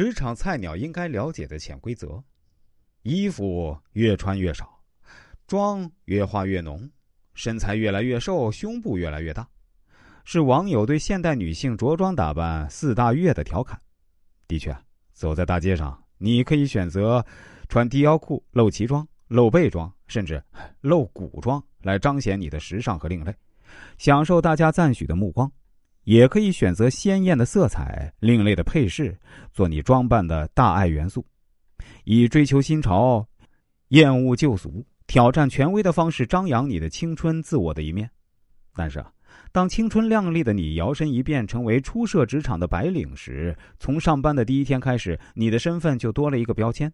职场菜鸟应该了解的潜规则：衣服越穿越少，妆越化越浓，身材越来越瘦，胸部越来越大，是网友对现代女性着装打扮四大月的调侃。的确，走在大街上，你可以选择穿低腰裤、露脐装、露背装，甚至露骨装，来彰显你的时尚和另类，享受大家赞许的目光。也可以选择鲜艳的色彩、另类的配饰，做你装扮的大爱元素，以追求新潮、厌恶旧俗、挑战权威的方式张扬你的青春自我的一面。但是啊，当青春靓丽的你摇身一变成为初涉职场的白领时，从上班的第一天开始，你的身份就多了一个标签，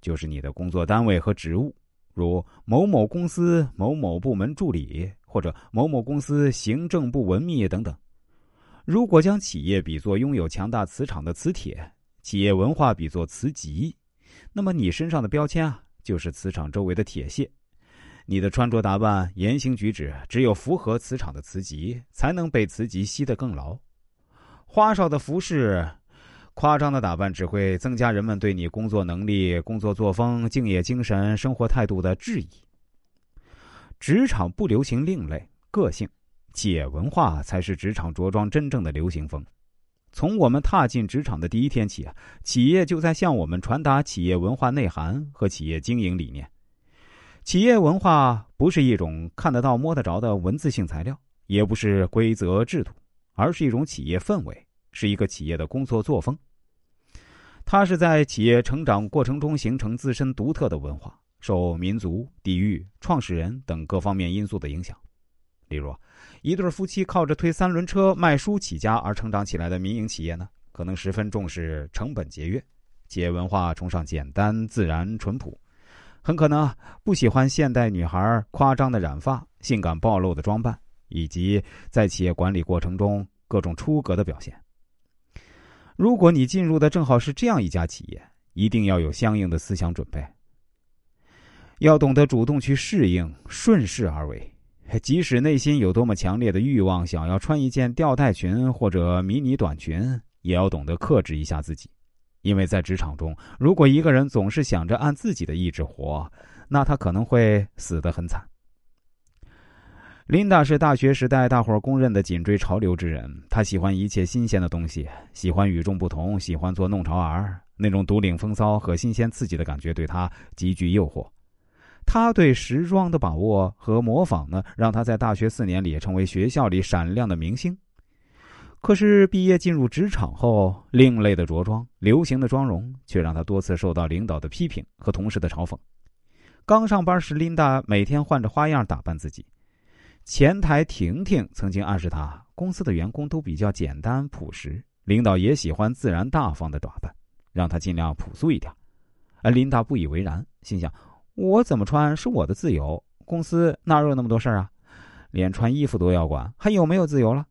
就是你的工作单位和职务，如某某公司某某部门助理，或者某某公司行政部文秘等等。如果将企业比作拥有强大磁场的磁铁，企业文化比作磁极，那么你身上的标签啊，就是磁场周围的铁屑。你的穿着打扮、言行举止，只有符合磁场的磁极，才能被磁极吸得更牢。花哨的服饰、夸张的打扮，只会增加人们对你工作能力、工作作风、敬业精神、生活态度的质疑。职场不流行另类个性。企业文化才是职场着装真正的流行风。从我们踏进职场的第一天起啊，企业就在向我们传达企业文化内涵和企业经营理念。企业文化不是一种看得到、摸得着的文字性材料，也不是规则制度，而是一种企业氛围，是一个企业的工作作风。它是在企业成长过程中形成自身独特的文化，受民族、地域、创始人等各方面因素的影响。例如，一对夫妻靠着推三轮车卖书起家而成长起来的民营企业呢，可能十分重视成本节约，企业文化崇尚简单、自然、淳朴，很可能不喜欢现代女孩夸张的染发、性感暴露的装扮，以及在企业管理过程中各种出格的表现。如果你进入的正好是这样一家企业，一定要有相应的思想准备，要懂得主动去适应，顺势而为。即使内心有多么强烈的欲望，想要穿一件吊带裙或者迷你短裙，也要懂得克制一下自己，因为在职场中，如果一个人总是想着按自己的意志活，那他可能会死得很惨。琳达是大学时代大伙公认的紧追潮流之人，她喜欢一切新鲜的东西，喜欢与众不同，喜欢做弄潮儿，那种独领风骚和新鲜刺激的感觉对她极具诱惑。他对时装的把握和模仿呢，让他在大学四年里成为学校里闪亮的明星。可是毕业进入职场后，另类的着装、流行的妆容，却让他多次受到领导的批评和同事的嘲讽。刚上班时，琳达每天换着花样打扮自己。前台婷婷曾经暗示他，公司的员工都比较简单朴实，领导也喜欢自然大方的打扮，让他尽量朴素一点。而琳达不以为然，心想。我怎么穿是我的自由，公司哪有那么多事儿啊？连穿衣服都要管，还有没有自由了？